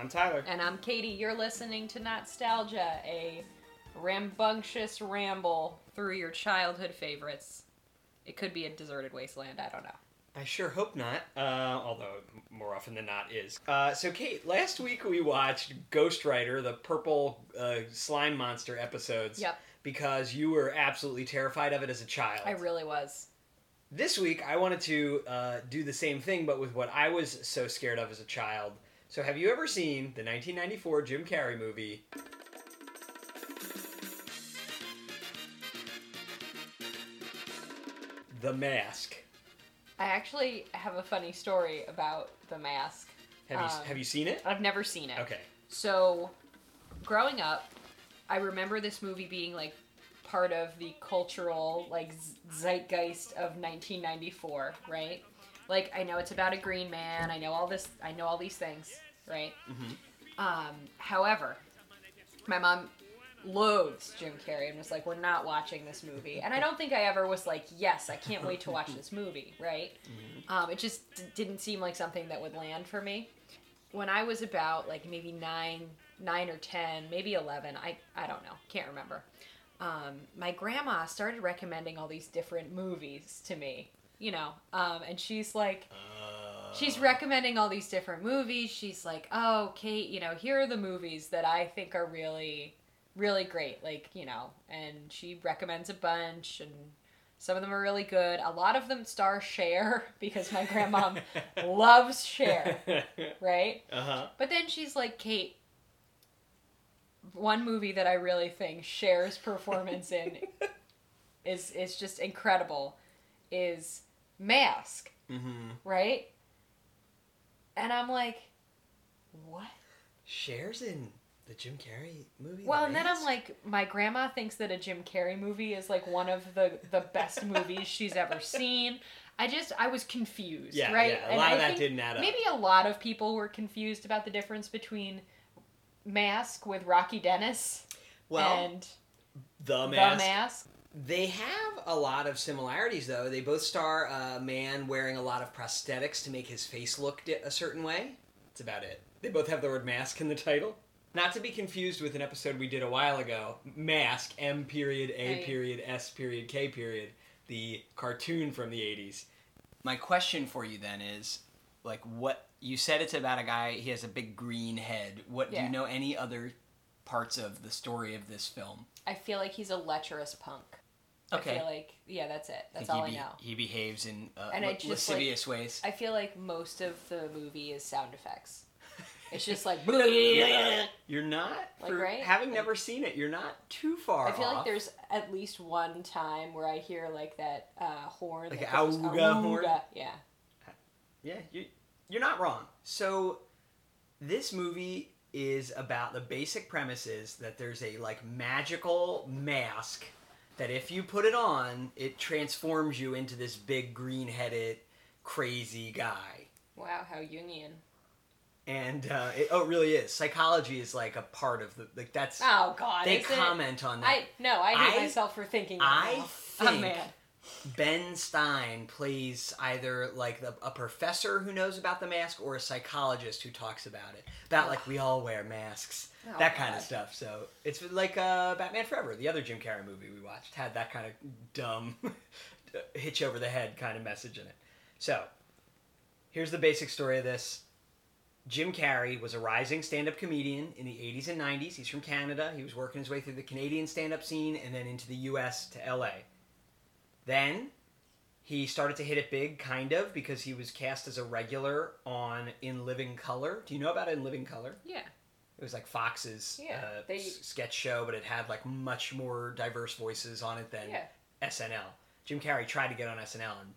I'm Tyler. And I'm Katie. You're listening to Nostalgia, a rambunctious ramble through your childhood favorites. It could be a deserted wasteland. I don't know. I sure hope not, uh, although more often than not is. Uh, so, Kate, last week we watched Ghost Rider, the purple uh, slime monster episodes. Yep. Because you were absolutely terrified of it as a child. I really was. This week I wanted to uh, do the same thing, but with what I was so scared of as a child. So, have you ever seen the 1994 Jim Carrey movie? The Mask. I actually have a funny story about the mask. Have you Um, have you seen it? I've never seen it. Okay. So, growing up, I remember this movie being like part of the cultural like zeitgeist of 1994, right? Like I know it's about a green man. I know all this. I know all these things, right? Mhm. Um, however, my mom loathes Jim Carrey and was like, "We're not watching this movie." And I don't think I ever was like, "Yes, I can't wait to watch this movie." Right? Um, it just d- didn't seem like something that would land for me. When I was about like maybe nine, nine or ten, maybe eleven, I I don't know, can't remember. Um, my grandma started recommending all these different movies to me, you know, um, and she's like, Uh, she's recommending all these different movies. She's like, "Oh, Kate, you know, here are the movies that I think are really, really great." Like, you know, and she recommends a bunch, and some of them are really good. A lot of them star Cher because my grandma loves Cher, right? uh huh. But then she's like, "Kate, one movie that I really think Cher's performance in is is just incredible is Mask." mm-hmm. right? And I'm like, what? Cher's in the Jim Carrey movie. Well, The and then I'm like, my grandma thinks that a Jim Carrey movie is like one of the the best movies she's ever seen. I just I was confused, yeah, right? yeah. A And lot I of that didn't add up. Maybe a lot of people were confused about the difference between Mask with Rocky Dennis well, and the The mask. They have a lot of similarities, though. They both star a man wearing a lot of prosthetics to make his face look di- a certain way. That's about it. They both have the word mask in the title. Not to be confused with an episode we did a while ago, Mask, M period, A period, S period, K period, the cartoon from the 80s. My question for you then is like, what you said it's about a guy, he has a big green head. What do you know any other parts of the story of this film? I feel like he's a lecherous punk. Okay. I feel like yeah, that's it. That's all he I know. He behaves in uh, And I just, like- lascivious ways. I feel like most of the movie is sound effects. It's just like You're not, Like, right? having Like- never seen it, you're not too far I feel off. like there's at least one time where I hear like that uh, horn, Like that an goes, auga horn? Yeah, Yeah, you, you're not wrong. So, this movie is about the basic premises that there's a like magical mask that if you put it on, it transforms you into this big green-headed crazy guy. wow, how Jungian. And uh, it, oh, it really is. Psychology is like a part of the like that's Oh God, they is it? comment on that. I no, I hate I- myself for thinking. That I now. think I'm mad. Ben Stein plays either like the, a professor who knows about the mask or a psychologist who talks about it. About like we all wear masks, Oh, that kind of stuff. So it's like uh, Batman Forever, the other Jim Carrey movie we watched, had that kind of dumb hitch over the head kind of message in it. So here's the basic story of this. Jim Carrey was a rising stand-up comedian in the 80s and 90s. He's from Canada. He was working his way through the Canadian stand-up scene and then into the US to LA. Then he started to hit it big, kind of, because he was cast as a regular on In Living Color. Do you know about In Living Color? Yeah, It was like Fox's Yeah, uh, they- sketch show, but it had like much more diverse voices on it than yeah. SNL. Jim Carrey tried to get on SNL and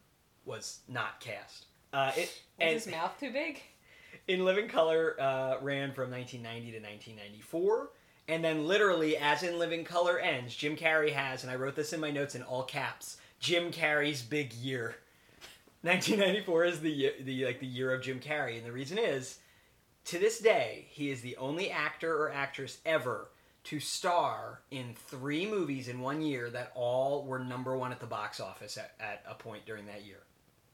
was not cast. Uh, it, Was and his mouth too big? In Living Color uh, ran from 1990 to 1994. And then, literally, as In Living Color ends, Jim Carrey has, and I wrote this in my notes in all caps, Jim Carrey's big year. 1994 is the year, the like the year of Jim Carrey, and the reason is, to this day, he is the only actor or actress ever to star in three movies in one year that all were number one at the box office at, at a point during that year.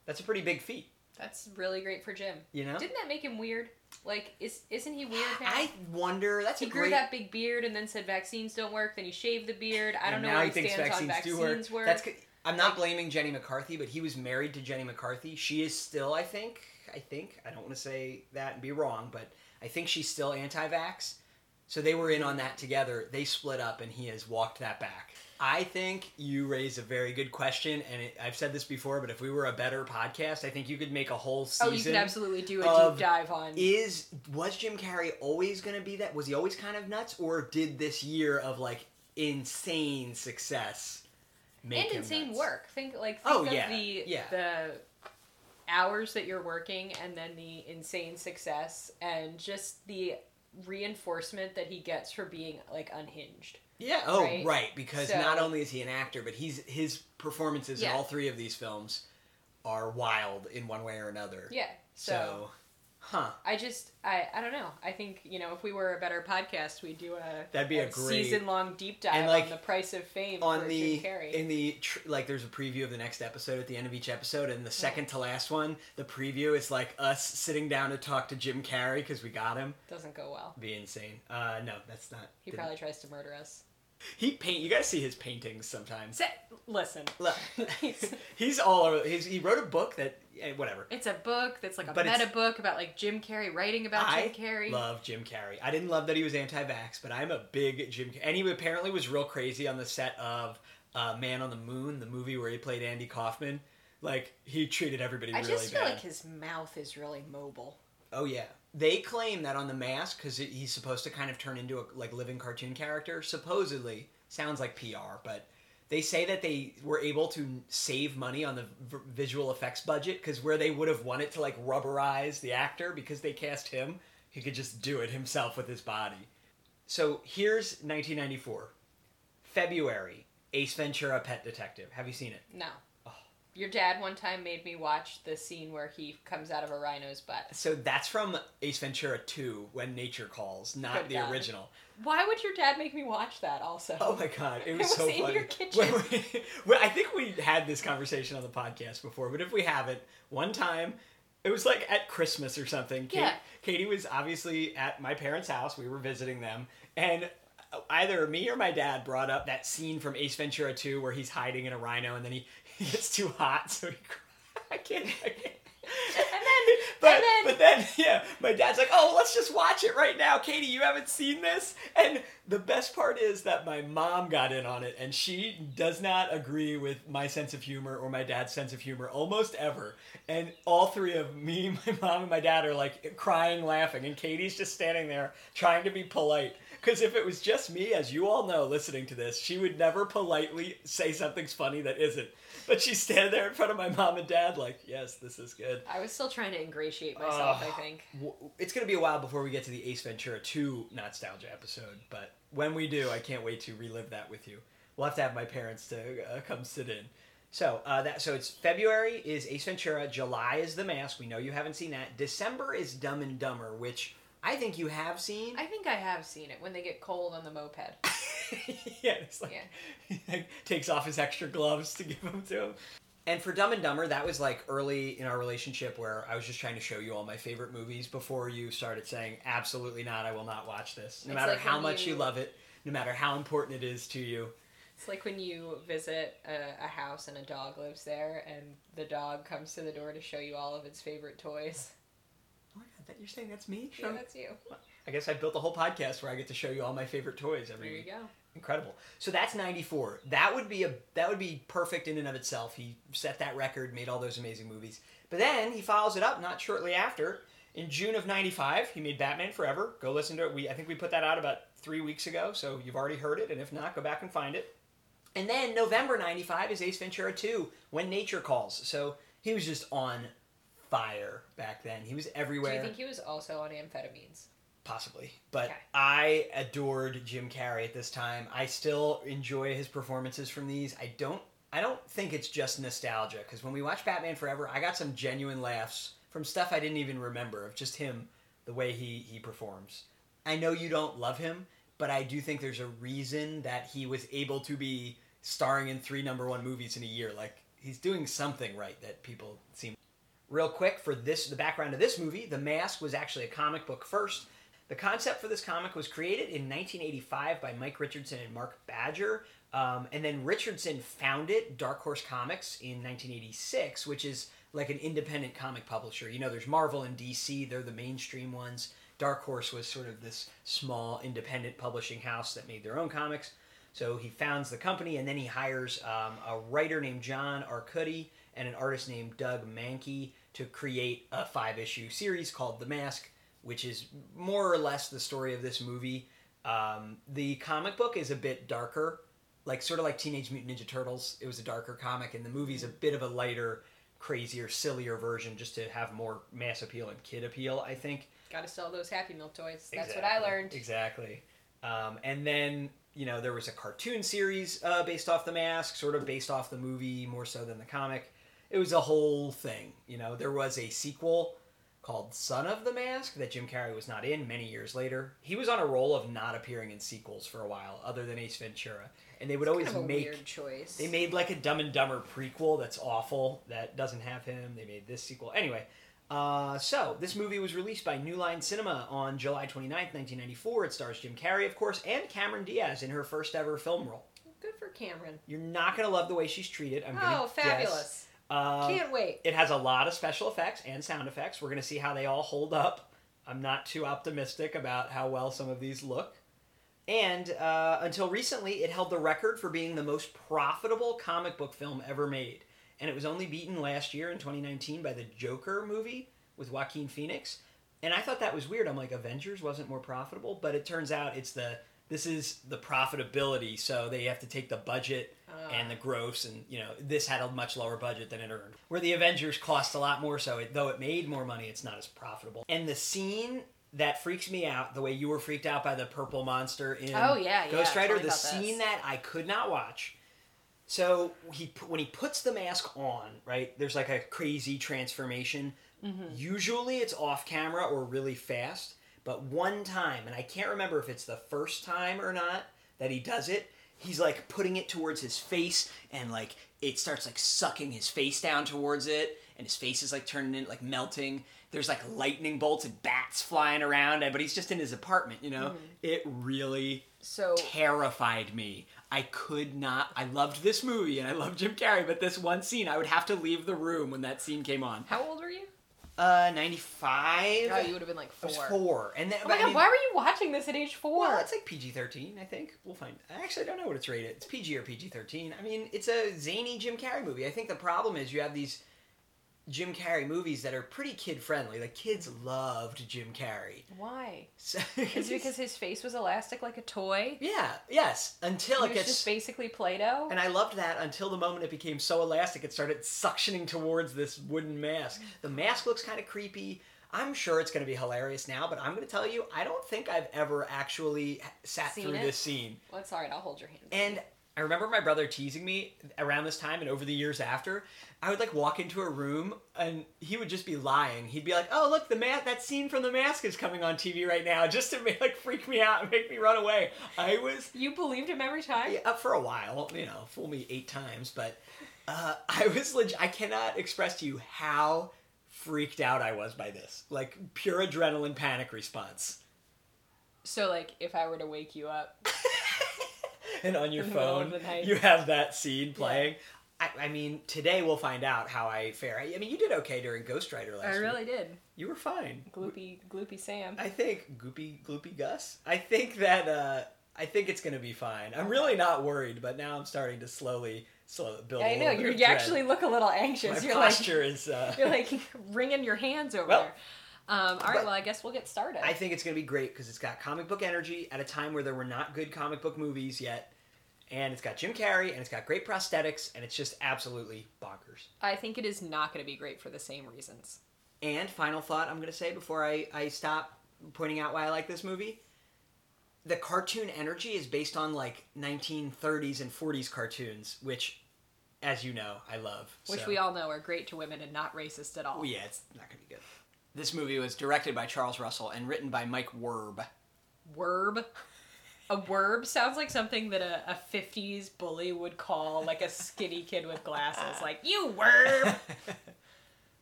That's a pretty big feat, That's really great for Jim. you know. Didn't that make him weird? Like, is isn't he weird now? I wonder. That's he grew that big beard and then said vaccines don't work. Then he shaved the beard. I don't and know now where he stands on vaccines vaccines do work. work. That's. I'm not blaming Jenny McCarthy, but he was married to Jenny McCarthy. She is still, I think, I think, I don't want to say that and be wrong, but I think she's still anti-vax. So they were in on that together. They split up, and he has walked that back. I think you raise a very good question, and it, I've said this before, but if we were a better podcast, I think you could make a whole season. oh, you could absolutely do a deep dive on. Is was Jim Carrey always going to be that? Was he always kind of nuts, or did this year of like insane success make and insane nuts? work. Think like think Oh, of yeah, the yeah. the hours that you're working and then the insane success and just the reinforcement that he gets for being like unhinged. Yeah. Oh, right? right. Because So- not only is he an actor, but he's his performances in all three of these films are wild in one way or another. Yeah. So, huh? I just I I don't know. I think you know if we were a better podcast, we'd do a That'd be a great- season long deep dive And, like, on the price of fame on for the Jim Carrey. in the tr- like there's a preview of the next episode at the end of each episode and the second to last one the preview is like us sitting down to talk to jim carrey because we got him Doesn't go well. be insane uh no that's not He probably tries to murder us. He paint you guys see his paintings sometimes Sa- listen, Look, he's all over he's, he wrote a book that eh, whatever It's a book that's like a But it's- meta book about like Jim Carrey writing about I Jim Carrey. love Jim Carrey. I didn't love that he was anti-vax, but I'm a big Jim. And he apparently was real crazy on the set of uh, Man on the Moon, the movie where he played Andy Kaufman. Like he treated everybody I really just feel bad. like his mouth is really mobile. Oh yeah, they claim that on the mask because he's supposed to kind of turn into a like living cartoon character. Supposedly, sounds like PR, but they say that they were able to save money on the v- visual effects budget because where they would have wanted to like rubberize the actor because they cast him, he could just do it himself with his body. So here's 1994, February. Ace Ventura: Pet Detective. Have you seen it? No. Your dad one time made me watch the scene where he comes out of a rhino's butt. So that's from Ace Ventura 2, When Nature Calls, not Good the God. original. Why would your dad make me watch that also? Oh my god, it was, was so in funny. your kitchen. When we- well, I think we had this conversation on the podcast before, but if we haven't, one time it was like at Christmas or something. Kate, Yeah. Katie was obviously at my parents' house. We were visiting them, and either me or my dad brought up that scene from Ace Ventura 2 where he's hiding in a rhino and then he, he gets too hot, so he. I can't. I can't. And then- but, and then- but then, yeah, my dad's like, oh, let's just watch it right now. Katie, you haven't seen this? And the best part is that my mom got in on it, and she does not agree with my sense of humor or my dad's sense of humor almost ever. And all three of me, my mom, and my dad are like crying, laughing, and Katie's just standing there trying to be polite. Because if it was just me, as you all know, listening to this, she would never politely say something's funny that isn't. But she's standing there in front of my mom and dad, like, yes, this is good. I was still trying to ingratiate myself, Ugh. I think. It's going to be a while before we get to the Ace Ventura 2 nostalgia episode, but when we do, I can't wait to relive that with you. We'll have to have my parents to uh, come sit in. So uh, that so it's February is Ace Ventura, July is The Mask. We know you haven't seen that. December is Dumb and Dumber, which I think you have seen. I think I have seen it when they get cold on the moped. yeah, it's like he like, takes off his extra gloves to give them to him. And for Dumb and Dumber, that was like early in our relationship where I was just trying to show you all my favorite movies before you started saying, absolutely not, I will not watch this. No It's matter like how much you... you- love it, no matter how important it is to you. It's like when you visit a, a house and a dog lives there, and the dog comes to the door to show you all of its favorite toys. Oh my god, that, you're saying that's me? Yeah, that's you. I guess I built a whole podcast where I get to show you all my favorite toys every week. There you week. go. Incredible. So that's 94. That would be a that would be perfect in and of itself. He set that record, made all those amazing movies. But then he follows it up not shortly after. In June of 95, he made Batman Forever. Go listen to it. We I think we put that out about 3 weeks ago, so you've already heard it and if not, go back and find it. And then November 95 is Ace Ventura 2, When Nature Calls. So he was just on fire back then. He was everywhere Do you think he was also on amphetamines? Possibly. But Okay. I adored Jim Carrey at this time. I still enjoy his performances from these. I don't I don't think it's just nostalgia because when we watched Batman Forever, I got some genuine laughs from stuff I didn't even remember of just him, the way he he performs. I know you don't love him, but I do think there's a reason that he was able to be starring in three number one movies in a year. Like he's doing something right that people seem Real quick for this, the background of this movie, The Mask was actually a comic book first. The concept for this comic was created in 1985 by Mike Richardson and Mark Badger, um, and then Richardson founded Dark Horse Comics in 1986, which is like an independent comic publisher. You know, there's Marvel and DC; they're the mainstream ones. Dark Horse was sort of this small independent publishing house that made their own comics. So he founds the company, and then he hires um, a writer named John Arcudi and an artist named Doug Mahnke to create a five-issue series called The Mask, which is more or less the story of this movie. Um, the comic book is a bit darker, like sort of like Teenage Mutant Ninja Turtles. It was a darker comic, and the movie's a bit of a lighter, crazier, sillier version, just to have more mass appeal and kid appeal. I think. Got to sell those Happy Meal toys. That's what I learned. Exactly. Um, and then you know there was a cartoon series uh, based off the mask, sort of based off the movie more so than the comic. It was a whole thing. You know there was a sequel called Son of the Mask that Jim Carrey was not in many years later. He was on a roll of not appearing in sequels for a while, other than Ace Ventura. And they would always kind of a make weird choice. they made like a Dumb and Dumber prequel that's awful that doesn't have him. They made this sequel. Anyway, uh, so this movie was released by New Line Cinema on July 29th, 1994. It stars Jim Carrey, of course, and Cameron Diaz in her first ever film role. Good for Cameron. You're not going to love the way she's treated. I'm gonna Oh, fabulous. Guess. Uh, Can't wait. it has a lot of special effects and sound effects. We're going to see how they all hold up. I'm not too optimistic about how well some of these look. And uh, until recently, it held the record for being the most profitable comic book film ever made. And it was only beaten last year in 2019 by the Joker movie with Joaquin Phoenix. And I thought that was weird. I'm like, Avengers wasn't more profitable, but it turns out it's the this is the profitability, so they have to take the budget And the gross, and you know this had a much lower budget than it earned. Where the Avengers cost a lot more, so it, though it made more money, it's not as profitable. And the scene that freaks me out, the way you were freaked out by the purple monster in Oh, yeah, yeah, Ghost tell Rider, the about this. scene that I could not watch. So he when he puts the mask on, right? There's like a crazy transformation. Mm-hmm. Usually it's off camera or really fast, but one time, and I can't remember if it's the first time or not that he does it. He's like putting it towards his face, and like it starts like sucking his face down towards it, and his face is like turning in like melting. There's like lightning bolts and bats flying around, but he's just in his apartment, you know. Mm-hmm. It really So terrified me. I could not. I loved this movie and I loved Jim Carrey, but this one scene, I would have to leave the room when that scene came on. how old were you? Uh, ninety five. Oh, you would have been like I four. was four, and then Oh my I god, mean- why were you watching this at age four? Well, it's like PG thirteen. I think we'll find. I actually don't know what it's rated. It's PG or PG thirteen. I mean, it's a zany Jim Carrey movie. I think the problem is you have these Jim Carrey movies that are pretty kid friendly. Like kids loved Jim Carrey. Why? So, Is it because his face was elastic like a toy? yeah, yes. Until it gets just basically Play-Doh. And I loved that until the moment it became so elastic, it started suctioning towards this wooden mask. The mask looks kind of creepy. I'm sure it's going to be hilarious now, but I'm going to tell you, I don't think I've ever actually sat Seen through it? this scene. Well, it's alright. I'll hold your hand. And I remember my brother teasing me around this time and over the years after. I would like walk into a room and he would just be lying. He'd be like, "Oh, look, the ma- that scene from The Mask is coming on TV right now," just to make, like freak me out and make me run away. I was you believed him every time. yeah, for a while, you know, fool me eight times, but uh, I was legit. I cannot express to you how freaked out I was by this. Like pure adrenaline panic response. So, like, if I were to wake you up, And on your In the middle phone, of the night. you have that scene playing. I, I mean, today we'll find out how I fare. I, I mean, you did okay during Ghost Rider last I week. really did. You were fine. Gloopy, gloopy Sam. I think Goopy Gloopy Gus. I think that uh, I think it's gonna be fine. I'm really not worried, but now I'm starting to slowly slow build. I know you actually look a little anxious. My you're like posture is. Uh, you're like wringing your hands over Well, there. Um, all right, but- well, I guess we'll get started. I think it's going to be great because it's got comic book energy at a time where there were not good comic book movies yet. And it's got Jim Carrey and it's got great prosthetics and it's just absolutely bonkers. I think it is not going to be great for the same reasons. And final thought I'm going to say before I, I stop pointing out why I like this movie. The cartoon energy is based on like 1930s and 40s cartoons, which, as you know, I love. Which So- we all know are great to women and not racist at all. Oh, yeah, it's not going to be good. This movie was directed by Charles Russell and written by Mike Werb. Werb. A werb sounds like something that a, a 50s bully would call like a skinny kid with glasses. Like, you werb!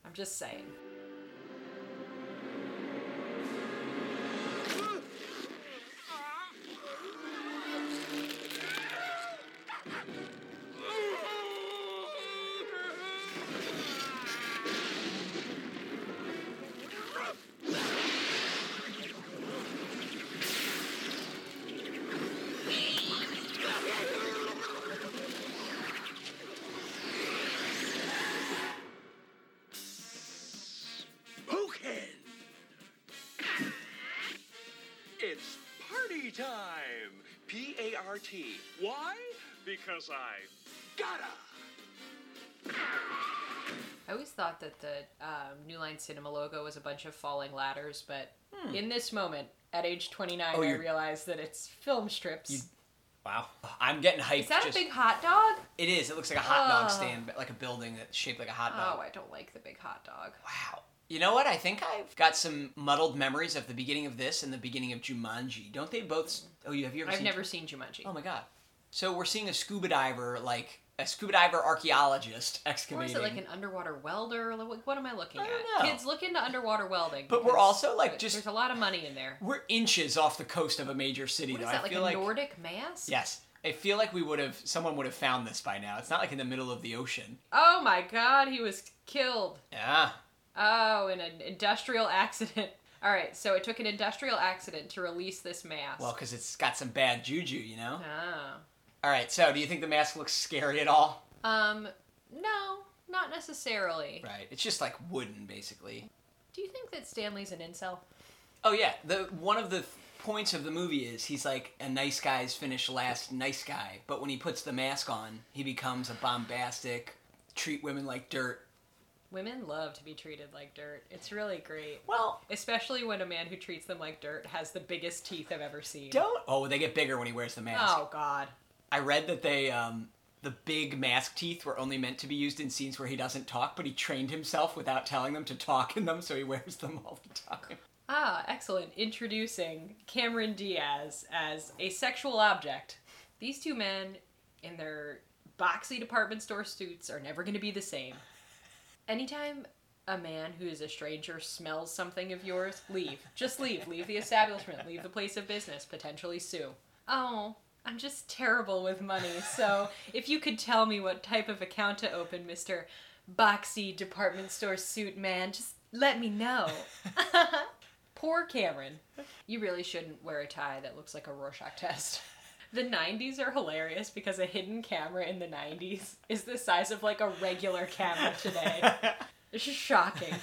I'm just saying. A R T. Why? Because I gotta! I always thought that the um, New Line Cinema logo was a bunch of falling ladders, but in this moment, at age 29, Oh, I you're- realized that it's film strips. You- Wow. I'm getting hyped. Is that just- a big hot dog? It is. It looks like a hot dog stand, like a building that's shaped like a hot dog. Oh, I don't like the big hot dog. Wow. You know what? I think I've got some muddled memories of the beginning of this and the beginning of Jumanji. Don't they both? Oh, you have you ever I've seen? never seen Jumanji. Oh my god. So we're seeing a scuba diver, like a scuba diver archaeologist excavating. or is it like an underwater welder? Like, What am I looking I at? know. Kids, look into underwater welding. But we're also, like, just- There's a lot of money in there. We're inches off the coast of a major city, What though. is that, I like feel a like Nordic mass? yes. I feel like we would have. Someone would have found this by now. It's not like in the middle of the ocean. Oh my god, he was killed. Yeah. Oh, in an industrial accident. All right, so it took an industrial accident to release this mask. Well, because it's got some bad juju, you know. Oh. All right. So, do you think the mask looks scary at all? Um, no, not necessarily. Right. It's just like wooden, basically. Do you think that Stanley's an incel? Oh yeah, the one of the points of the movie is he's like a nice guy's finished last nice guy, but when he puts the mask on, he becomes a bombastic, treat women like dirt. Women love to be treated like dirt. It's really great. Well, Especially when a man who treats them like dirt has the biggest teeth I've ever seen. don't. Oh, they get bigger when he wears the mask. Oh god. I read that they um the big mask teeth were only meant to be used in scenes where he doesn't talk, but he trained himself without telling them to talk in them, so he wears them all the time. Ah, excellent. Introducing Cameron Diaz as a sexual object. These two men in their boxy department store suits are never going to be the same. Anytime a man who is a stranger smells something of yours, leave. Just leave. Leave the establishment. Leave the place of business. Potentially sue. Oh, I'm just terrible with money, so if you could tell me what type of account to open, Mr. Boxy department store suit man, just let me know. Poor Cameron. You really shouldn't wear a tie that looks like a Rorschach test. The 90s are hilarious because a hidden camera in the 90s is the size of like a regular camera today. It's just shocking.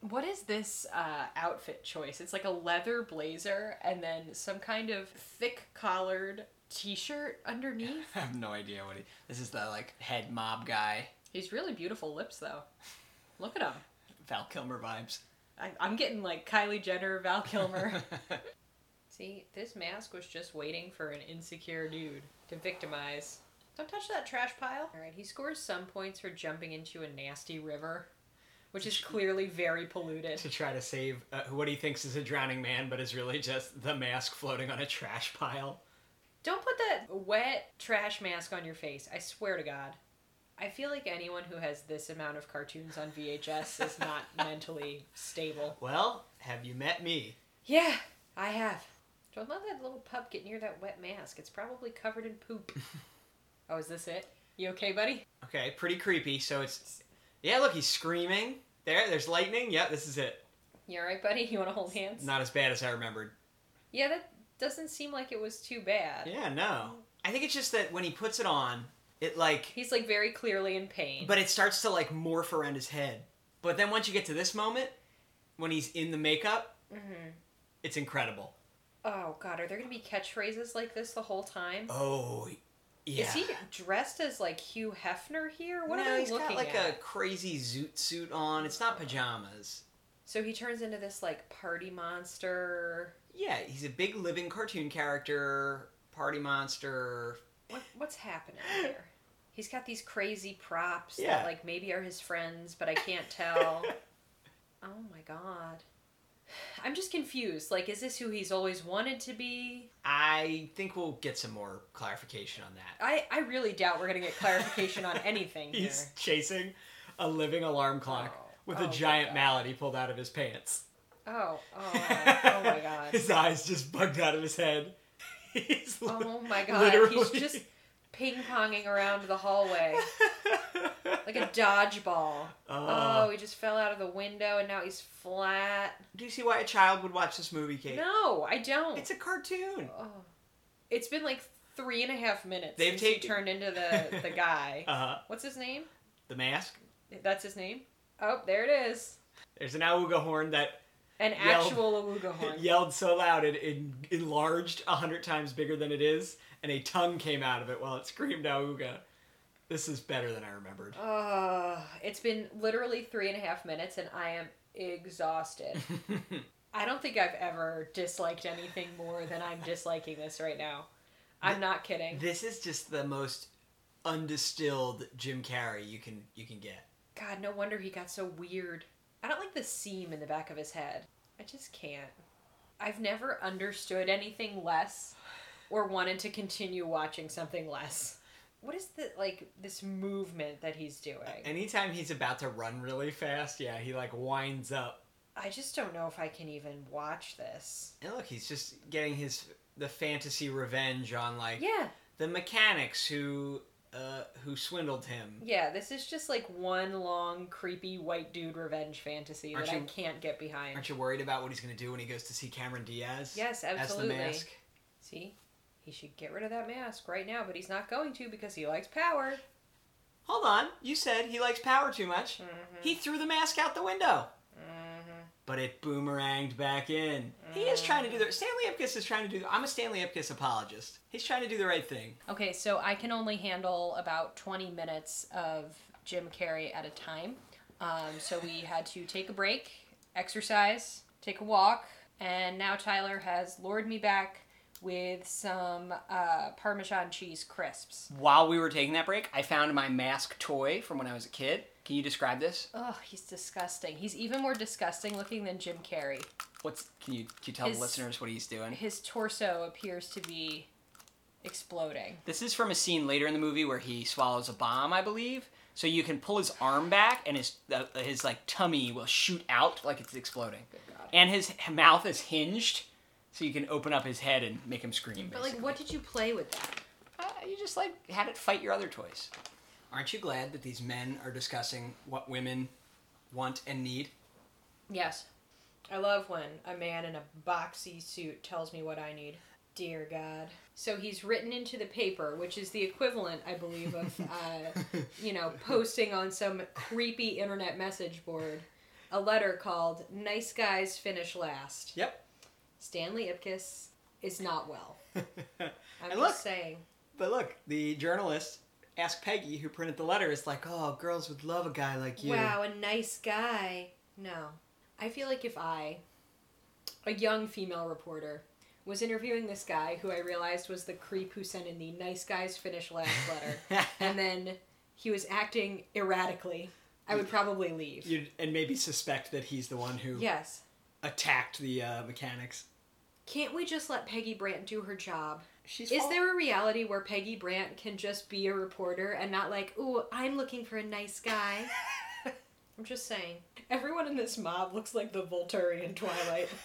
What is this uh, outfit choice? It's like a leather blazer and then some kind of thick collared t shirt underneath. I have no idea what he. This is the like head mob guy, He's really beautiful lips though. Look at him. Val Kilmer vibes. I, I'm getting like Kylie Jenner, Val Kilmer. See, this mask was just waiting for an insecure dude to victimize. Don't touch that trash pile. All right, he scores some points for jumping into a nasty river, which is clearly very polluted. to try to save uh, what he thinks is a drowning man, but is really just the mask floating on a trash pile. Don't put that wet trash mask on your face. I swear to God. I feel like anyone who has this amount of cartoons on VHS is not mentally stable. Well, have you met me? Yeah, I have. Don't let that little pup get near that wet mask. It's probably covered in poop. oh, is this it? You okay, buddy? Okay, pretty creepy. So it's yeah. Look, he's screaming. There, there's lightning. Yeah, this is it. You alright, buddy? You want to hold hands? Not as bad as I remembered. Yeah, that doesn't seem like it was too bad. Yeah, no. I think it's just that when he puts it on, it like, He's like very clearly in pain. but it starts to like morph around his head. But then once you get to this moment, when he's in the makeup, hmm it's incredible. Oh god, are there gonna be catchphrases like this the whole time? Oh, yeah. Is he dressed as like Hugh Hefner here? What no, I he's looking got like at? a crazy zoot suit on. It's not oh. pajamas. So he turns into this like party monster. Yeah, he's a big living cartoon character, party monster. What what's happening here? He's got these crazy props Yeah. that like maybe are his friends, but I can't tell. oh my god. I'm just confused. Like, is this who he's always wanted to be? I think we'll get some more clarification on that. I, I really doubt we're gonna get clarification on anything here. He's chasing a living alarm clock. Oh. with Oh a giant mallet he pulled out of his pants. Oh, oh, oh my god. his eyes just bugged out of his head. He's Oh my god. literally- He's just ping ponging around the hallway like a dodgeball. Uh, Oh, he just fell out of the window and now he's flat. do you see why a child would watch this movie, Kate? No, I don't. It's a cartoon. Oh. It's been like three and a half minutes They've since taken- he turned into the, the guy. Uh huh. What's his name? The mask. That's his name? Oh, there it is. There's an auga horn that An Yelled- actual awuga horn. yelled so loud it, it enlarged a hundred times bigger than it is, and a tongue came out of it while it screamed auga. This is better than I remembered. Uh, it's been literally three and a half minutes and I am exhausted. I don't think I've ever disliked anything more than I'm disliking this right now. I'm not kidding. this is just the most undistilled Jim Carrey you can you can get. God, no wonder he got so weird. I don't like the seam in the back of his head. I just can't. I've never understood anything less or wanted to continue watching something less. What is the like this movement that he's doing? Anytime he's about to run really fast, yeah, he like winds up. I just don't know if I can even watch this. And look, he's just getting his the fantasy revenge on like Yeah, the mechanics who uh, who swindled him. yeah, this is just like one long creepy white dude revenge fantasy Aren't that I can't get behind. Aren't you worried about what he's gonna do when he goes to see Cameron Diaz? Yes, absolutely. As the mask. See? He should get rid of that mask right now, but he's not going to because he likes power. Hold on, you said he likes power too much. Mhm. He threw the mask out the window. Mhm. But it boomeranged back in. He is trying to do the Stanley Ipkiss is trying to do. I'm a Stanley Ipkiss apologist. He's trying to do the right thing. Okay, so I can only handle about 20 minutes of Jim Carrey at a time. Um, so we had to take a break, exercise, take a walk, and now Tyler has lured me back with some uh, Parmesan cheese crisps. While we were taking that break, I found my mask toy from when I was a kid. Can you describe this? Oh, he's disgusting. He's even more disgusting looking than Jim Carrey. What's can you can you tell His- the listeners what he's doing? His torso appears to be exploding. This is from a scene later in the movie where he swallows a bomb, I believe. So you can pull his arm back, and his uh, his like tummy will shoot out like it's exploding, God. and his mouth is hinged, so you can open up his head and make him scream. But like, what did you play with that? Uh, you just like had it fight your other toys. Aren't you glad that these men are discussing what women want and need? Yes. I love when a man in a boxy suit tells me what I need. Dear God. So he's written into the paper, which is the equivalent, I believe, of, uh, you know, posting on some creepy internet message board a letter called Nice Guys Finish Last. Yep. Stanley Ipkiss is not well. I'm just saying. but look, the journalist asked Peggy, who printed the letter, is like, "Oh, girls would love a guy like you." Wow, a nice guy. No. I feel like if I, a young female reporter, was interviewing this guy who I realized was the creep who sent in the nice guys finish last letter, and then he was acting erratically, I would probably leave. You'd, and maybe suspect that he's the one who Yes. attacked the uh, mechanics. Can't we just let Peggy Brandt do her job? She's Is fall- there a reality where Peggy Brandt can just be a reporter and not like, ooh, I'm looking for a nice guy? I'm just saying. Everyone in this mob looks like the Volturi in Twilight.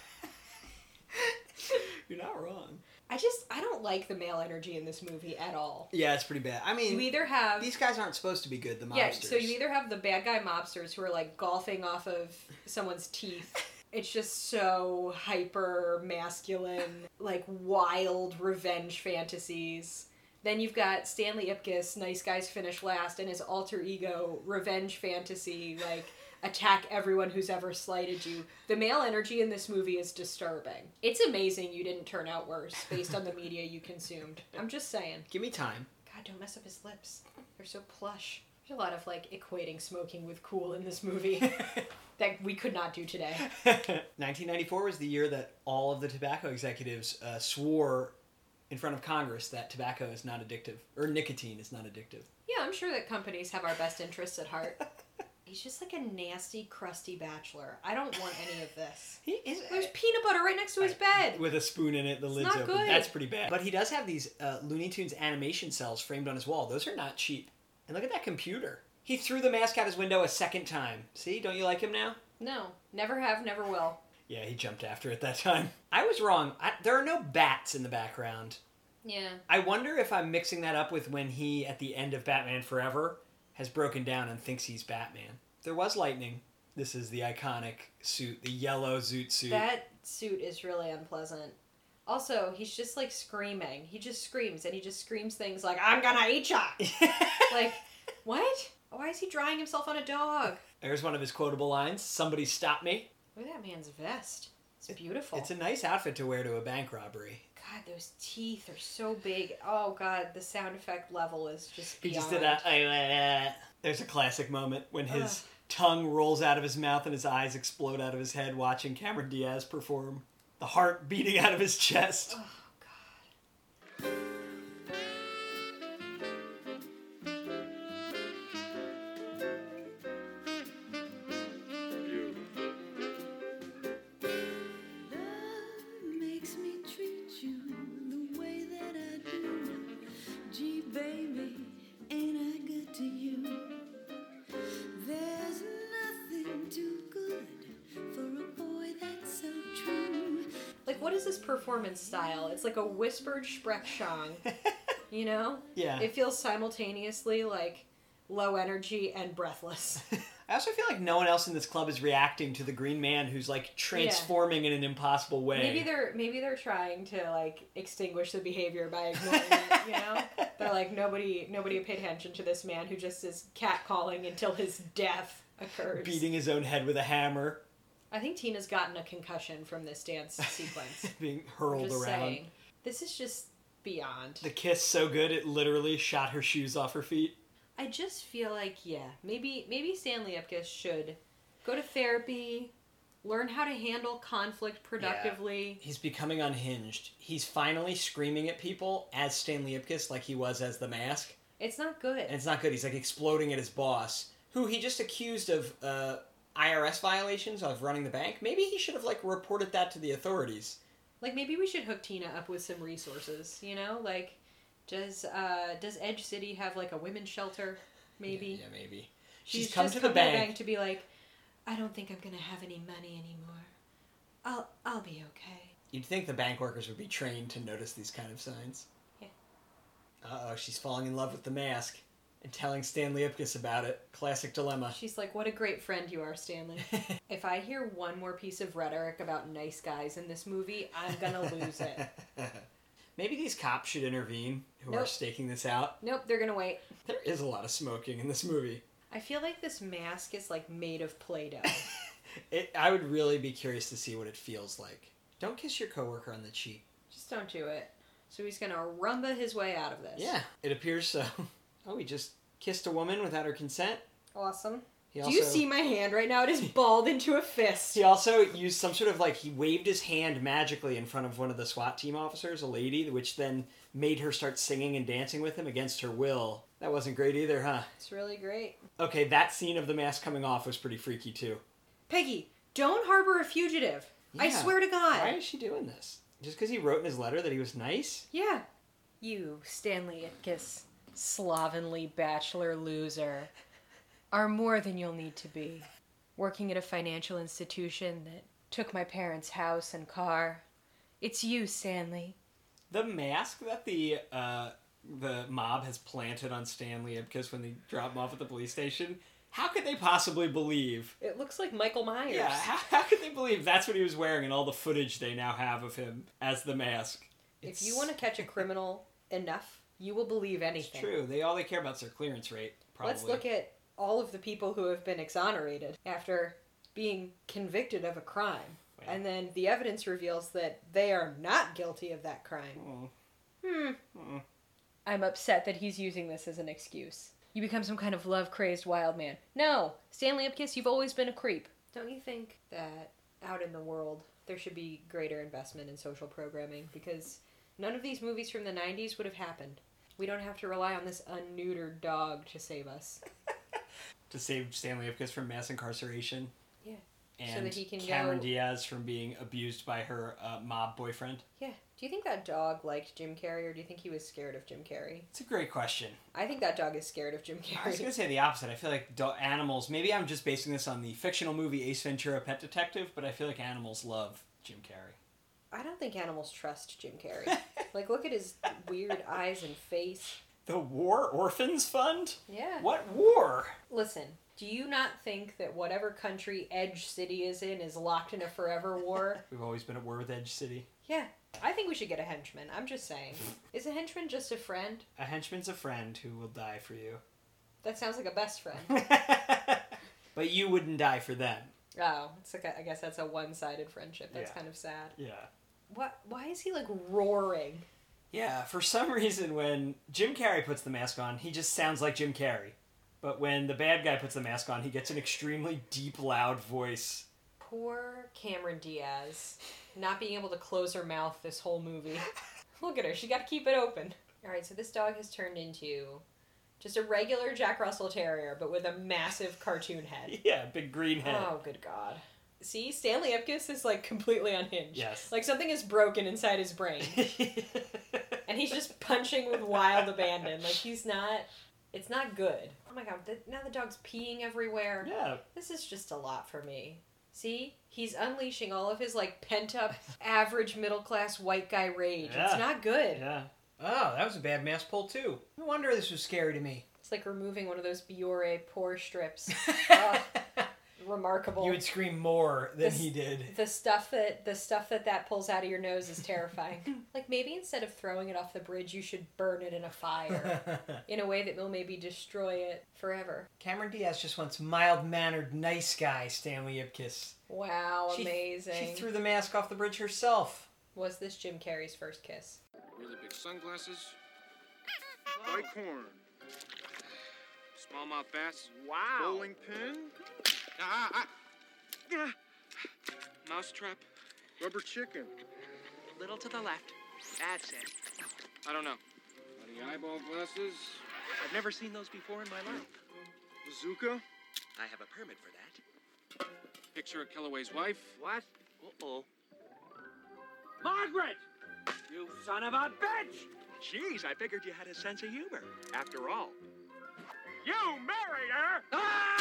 You're not wrong. I just, I don't like the male energy in this movie at all. Yeah, it's pretty bad. I mean, You either have. these guys aren't supposed to be good. The mobsters. yeah, so you either have the bad guy mobsters who are like golfing off of someone's teeth. It's just so hyper masculine, like wild revenge fantasies. Then you've got Stanley Ipkiss, nice guys finish last, and his alter ego, revenge fantasy, like attack everyone who's ever slighted you. The male energy in this movie is disturbing. It's amazing you didn't turn out worse based on the media you consumed. I'm just saying. Give me time. God, don't mess up his lips. They're so plush. There's a lot of like equating smoking with cool in this movie that we could not do today. 1994 was the year that all of the tobacco executives uh, swore in front of Congress that tobacco is not addictive, or nicotine is not addictive. Yeah, I'm sure that companies have our best interests at heart. He's just like a nasty, crusty bachelor. I don't want any of this. He is There's peanut butter right next to his bed. with a spoon in it. The lid's not open. good. That's pretty bad. But he does have these uh, Looney Tunes animation cells framed on his wall. Those are not cheap. And look at that computer. He threw the mask out his window a second time. See, don't you like him now? No, never have, never will. Yeah, he jumped after it that time. I was wrong. I, there are no bats in the background. Yeah. I wonder if I'm mixing that up with when he, at the end of Batman Forever, has broken down and thinks he's Batman. There was lightning. This is the iconic suit, the yellow zoot suit. That suit is really unpleasant. Also, he's just like screaming. He just screams and he just screams things like, I'm gonna eat ya! like, what? Oh, why is he drying himself on a dog? There's one of his quotable lines Somebody stop me. Look at that man's vest. It's beautiful. It's a nice outfit to wear to a bank robbery. God, those teeth are so big. Oh God, the sound effect level is just He beyond. just did that. There's a classic moment when his tongue rolls out of his mouth and his eyes explode out of his head watching Cameron Diaz perform. The heart beating out of his chest. Oh style? It's like a whispered Sprechsong. You know? Yeah. It feels simultaneously like low energy and breathless. I also feel like no one else in this club is reacting to the Green Man who's like transforming in an impossible way. Maybe they're maybe they're trying to like extinguish the behavior by ignoring it. You know, they're like nobody nobody paid attention to this man who just is catcalling until his death occurs. beating his own head with a hammer, I think Tina's gotten a concussion from this dance sequence. being hurled around. saying, this is just beyond. The kiss so good it literally shot her shoes off her feet. I just feel like yeah, maybe maybe Stanley Ipkiss should go to therapy, learn how to handle conflict productively. He's becoming unhinged. He's finally screaming at people as Stanley Ipkiss, like he was as the mask. It's not good. And it's not good. He's like exploding at his boss, who he just accused of uh, IRS violations of running the bank. Maybe he should have like reported that to the authorities. Like maybe we should hook Tina up with some resources. You know, like does uh does Edge City have like a women's shelter? Maybe Yeah, yeah, maybe. she's, She's come just to the come bank. to be like, I don't think I'm gonna have any money anymore. I'll I'll be okay. You'd think the bank workers would be trained to notice these kind of signs. Yeah. Uh oh, she's falling in love with the mask and telling Stanley Ipkiss about it. Classic dilemma. She's like, what a great friend you are, Stanley. if I hear one more piece of rhetoric about nice guys in this movie, I'm gonna lose it. Maybe these cops should intervene who are staking this out. Nope, they're gonna wait. There is a lot of smoking in this movie. I feel like this mask is like made of Play-Doh. It, I would really be curious to see what it feels like. Don't kiss your coworker on the cheek. Just don't do it. So he's gonna rumba his way out of this. Yeah, it appears so. Oh, he just kissed a woman without her consent. Awesome. He Do you see my hand right now? It is balled into a fist. He also used some sort of like he waved his hand magically in front of one of the SWAT team officers, a lady, which then made her start singing and dancing with him against her will. That wasn't great either, huh? It's really great. Okay, that scene of the mask coming off was pretty freaky too. Peggy, don't harbor a fugitive. I swear to God. Why is she doing this? Just because he wrote in his letter that he was nice? Yeah. You, Stanley Ipkiss, slovenly bachelor loser, are more than you'll need to be. Working at a financial institution that took my parents' house and car. It's you, Stanley. The mask that the uh, the mob has planted on Stanley because when they drop him off at the police station. How could they possibly believe? It looks like Michael Myers. Yeah, how, how could they believe that's what he was wearing in all the footage they now have of him as the mask? If you want to catch a criminal enough, you will believe It's anything. true. They all they care about is their clearance rate. Probably. Let's look at all of the people who have been exonerated after being convicted of a crime. Well. And then the evidence reveals that they are not guilty of that crime. Oh. Hmm. Mm. I'm upset that he's using this as an excuse. You become some kind of love crazed wild man. No! Stanley Ipkiss, you've always been a creep. Don't you think that out in the world there should be greater investment in social programming? Because none of these movies from the 90s would have happened. We don't have to rely on this unneutered dog to save us. to save Stanley Ipkiss from mass incarceration. Yeah. and that he can Cameron go- Diaz from being abused by her uh, mob boyfriend? Yeah. Do you think that dog liked Jim Carrey, or do you think he was scared of Jim Carrey? It's a great question. I think that dog is scared of Jim Carrey. I was gonna say the opposite. I feel like do- animals. Maybe I'm just basing this on the fictional movie Ace Ventura: Pet Detective, but I feel like animals love Jim Carrey. I don't think animals trust Jim Carrey. like, look at his weird eyes and face. The War Orphans Fund? Yeah. What war? Listen, do you not think that whatever country Edge City is in is locked in a forever war? We've always been at war with Edge City. yeah. I think we should get a henchman. I'm just saying. Is a henchman just a friend? A henchman's a friend who will die for you. That sounds like a best friend. but you wouldn't die for them. Oh, it's like a, I guess that's a one-sided friendship. That's Yeah. kind of sad. Yeah. What? Why is he like roaring? Yeah, for some reason, when Jim Carrey puts the mask on, he just sounds like Jim Carrey. But when the bad guy puts the mask on, he gets an extremely deep, loud voice. Poor Cameron Diaz, not being able to close her mouth this whole movie. Look at her; she got to keep it open. All right, so this dog has turned into just a regular Jack Russell Terrier, but with a massive cartoon head. Yeah, big green head. Oh, good God. See, Stanley Ipkiss is like completely unhinged. Yes. Like something is broken inside his brain. and he's just punching with wild abandon. Like he's not. It's not good. Oh my god! The, now the dog's peeing everywhere. yeah, This is just a lot for me. See, he's unleashing all of his like pent up, average middle class white guy rage. Yeah. It's not good. yeah. Oh, that was a bad mask pull, too. No wonder this was scary to me. It's like removing one of those Biore pore strips. Ugh, remarkable. you would scream more than This- he did. the stuff that the stuff that that pulls out of your nose is terrifying. like maybe instead of throwing it off the bridge, you should burn it in a fire in a way that will maybe destroy it forever. Cameron Diaz just wants mild mannered, nice guy, Stanley Ipkiss. Wow, She- amazing. She threw the mask off the bridge herself. Was this Jim Carrey's first kiss? Really big sunglasses, Bicorn. smallmouth bass. Wow. Bowling pin. Ah, ah, ah. Mousetrap. Rubber chicken. Little to the left. That's it. I don't know. Any eyeball glasses? I've never seen those before in my life. Bazooka. I have a permit for that. Picture of Kellaway's wife. What? Uh-oh. Margaret! You son of a bitch! Jeez, I figured you had a sense of humor. After all. You married her! Ah!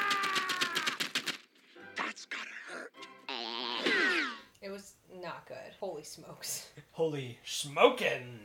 That's gotta hurt. It was not good. Holy smokes. Holy smokin'!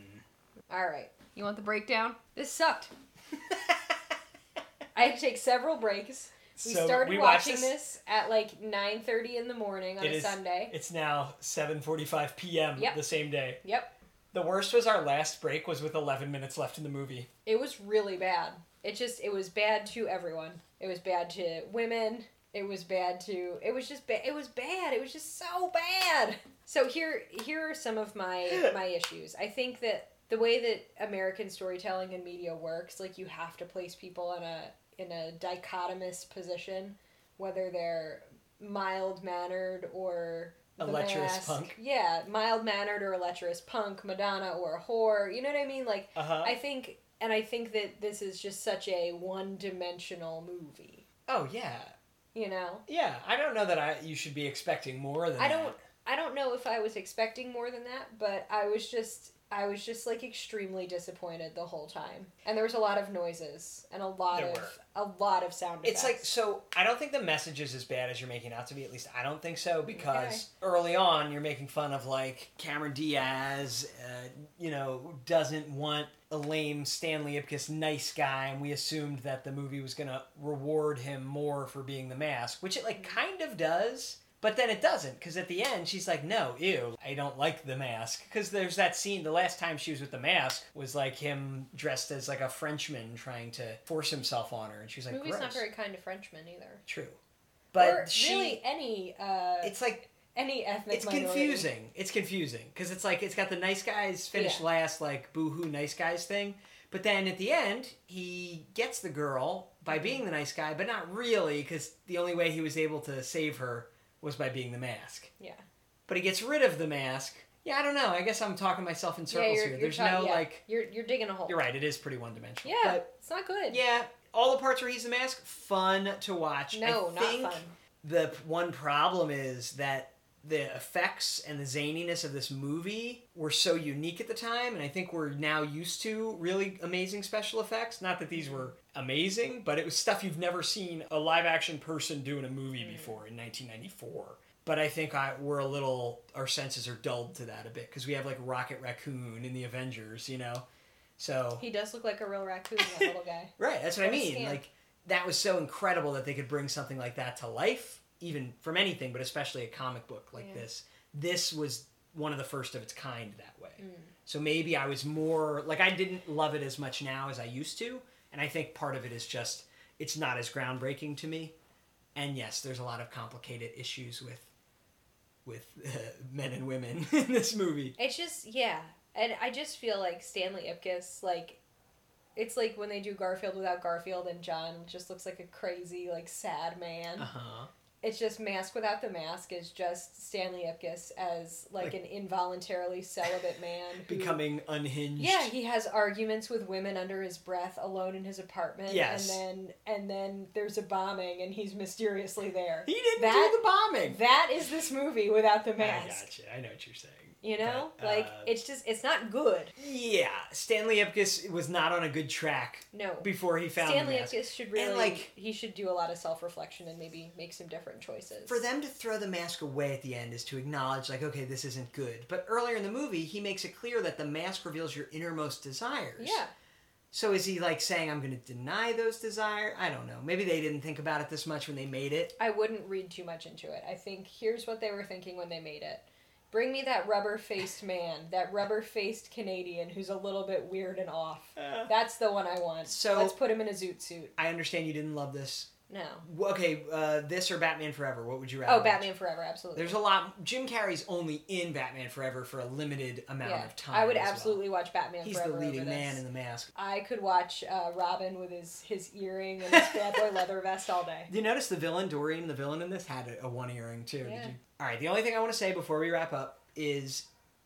All right. You want the breakdown? This sucked. I had to take several breaks. We So, started we watched watching this? at like 9:30 in the morning on It a is- Sunday. It's now 7:45 p.m. Yep. the same day. Yep. The worst was our last break was with 11 minutes left in the movie. It was really bad. It just it was bad to everyone. It was bad to women. It was bad to it was just bad. It was bad. It was just so bad. So here here are some of my my issues. I think that the way that American storytelling and media works, like you have to place people in a in a dichotomous position, whether they're mild mannered or A lecherous mask. punk. Yeah, mild mannered or a lecherous punk, Madonna or a whore. You know what I mean? Like Uh huh. I think, and I think that this is just such a one-dimensional movie. Oh yeah, You know, yeah. I don't know that I you should be expecting more than I that. don't, I don't know if I was expecting more than that, but I was just, I was just like extremely disappointed the whole time. And there was a lot of noises and a lot There of, were. a lot of sound It's like so. I don't think the message is as bad as you're making out to be. At least I don't think so because Okay. early on you're making fun of like Cameron Diaz, uh, you know, doesn't want a lame Stanley Ipkiss nice guy, and we assumed that the movie was gonna reward him more for being the mask, which it like kind of does. But then it doesn't, because at the end she's like, "No, ew, I don't like the mask." Because there's that scene. The last time she was with the mask was like him dressed as like a Frenchman trying to force himself on her, and she's like, movie's "Gross." not very kind to Frenchmen either. True. But or she, really any, uh, it's like any ethnic. it's minority. confusing. It's confusing because it's like it's got the nice guys finish Yeah. last, like boohoo nice guys thing. But then at the end, he gets the girl by Mm-hmm. being the nice guy, but not really because the only way he was able to save her was by being the mask. Yeah. But he gets rid of the mask. Yeah, I don't know. I guess I'm talking myself in circles here. There's ta- no yeah, like. you're you're digging a hole. You're right. It is pretty one dimensional. Yeah, But it's not good. yeah, all the parts where he's the mask, fun to watch. No, I not fun. The one problem is that the effects and the zaniness of this movie were so unique at the time, and I think we're now used to really amazing special effects. Not that these were amazing, but it was stuff you've never seen a live action person do in a movie mm. before in 1994. But I think I, we're a little, our senses are dulled to that a bit because we have like Rocket Raccoon in the Avengers, you know? So. He does look like a real raccoon, that little guy. Right, that's what I mean. Like that was so incredible that they could bring something like that to life, even from anything, but especially a comic book like Yeah. this. This was one of the first of its kind that way. Mm. So maybe I was more like I didn't love it as much now as I used to, and I think part of it is just it's not as groundbreaking to me. And yes, there's a lot of complicated issues with with uh, men and women in this movie. It's just yeah, and I just feel like Stanley Ipkiss, like it's like when they do Garfield without Garfield, and John just looks like a crazy, like sad man. Uh huh. It's just Mask Without the Mask is just Stanley Ipkiss as like, Like- an involuntarily celibate man who, Becoming unhinged. Yeah, he has arguments with women under his breath, alone in his apartment. Yes. and then and then there's a bombing, and he's mysteriously there. he didn't That- do the bombing. That is this movie without the mask. I gotcha. I know what you're saying. You know, But, like uh, it's just it's not good. Yeah, Stanley Ipkiss was not on a good track No. before he found Stanley. Ipkiss should really like- he should do a lot of self reflection and maybe make some different choices. For them to throw the mask away at the end is to acknowledge, like, okay, this isn't good. But earlier in the movie, he makes it clear that the mask reveals your innermost desires. Yeah. So is he like saying, I'm going to deny those desires? I don't know. Maybe they didn't think about it this much when they made it. I wouldn't read too much into it. I think here's what they were thinking when they made it. Bring me that rubber faced man, that rubber faced Canadian who's a little bit weird and off. Uh, That's the one I want. So- let's put him in a zoot suit. I understand you didn't love this. No. Okay, uh, this or Batman Forever? What would you rather? Oh, watch? Batman Forever, absolutely. There's a lot. Jim Carrey's only in Batman Forever for a limited amount yeah, of time. I would as well. absolutely watch Batman He's Forever. the leading man in the mask. I could watch uh, Robin with his his earring and his bad boy leather vest all day. Did you notice the villain, Dorian, the villain in this, had a, a one earring too? Yeah. Did you? All right. The only thing I want to say before we wrap up is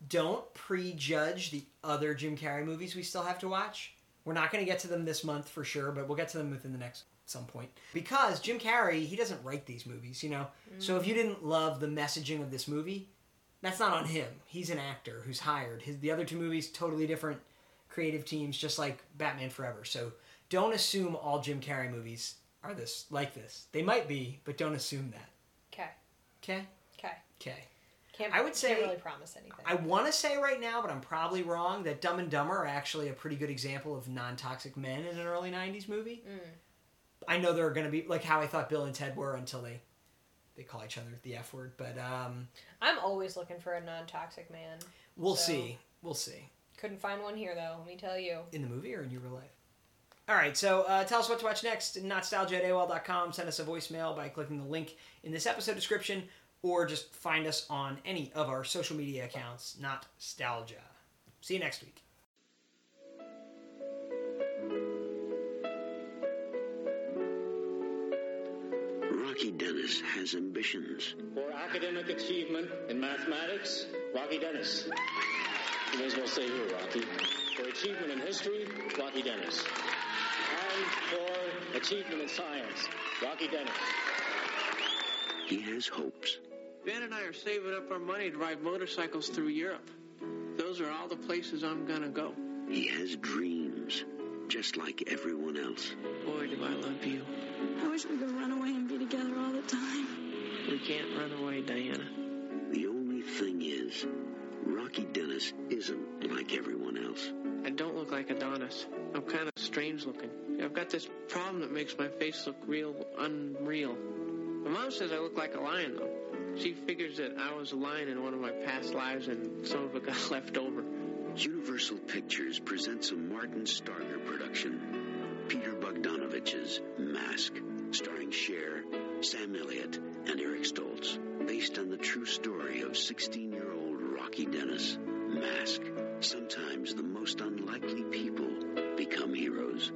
don't prejudge the other Jim Carrey movies we still have to watch. We're not going to get to them this month for sure, but we'll get to them within the next some point because Jim Carrey he doesn't write these movies, you know. So if you didn't love the messaging of this movie, that's not on him. He's an actor who's hired. His the other two movies totally different creative teams, just like Batman Forever. So don't assume all Jim Carrey movies are this like this. They might be, but don't assume that. Okay. Okay. Okay. Okay. Can't, I would say- can't really promise anything. I want to say right now, but I'm probably wrong, that Dumb and Dumber are actually a pretty good example of non-toxic men in an early '90s movie. Mm. I know there are going to be like how I thought Bill and Ted were until they they call each other the F word, but um, I'm always looking for a non-toxic man. we'll So- see. We'll see. Couldn't find one here though. Let me tell you. In the movie or in your real life? All right, so uh, tell us what to watch next. Nostalgia at AOL.com. Send us a voicemail by clicking the link in this episode description or just find us on any of our social media accounts, not Nostalgia. See you next week. Rocky Dennis has ambitions. For academic achievement in mathematics, Rocky Dennis. You may as well say here, Rocky. For achievement in history, Rocky Dennis. And for achievement in science, Rocky Dennis. He has hopes. Ben and I are saving up our money to ride motorcycles through Europe. Those are all the places I'm gonna go. He has dreams, just like everyone else. Boy, do I love you. I wish we could run away and be together all the time. We can't run away, Diana. The only thing is, Rocky Dennis isn't like everyone else. I don't look like Adonis. I'm kind of strange looking. I've got this problem that makes my face look real unreal. My mom says I look like a lion, though. She figures that I was a lion in one of my past lives and some of it got left over. Universal Pictures presents a Martin Starger production. Peter Bogdanovich's Mask, starring Cher, Sam Elliott, and Eric Stoltz. Based on the true story of 16-year-old Rocky Dennis. Mask. Sometimes the most unlikely people become heroes.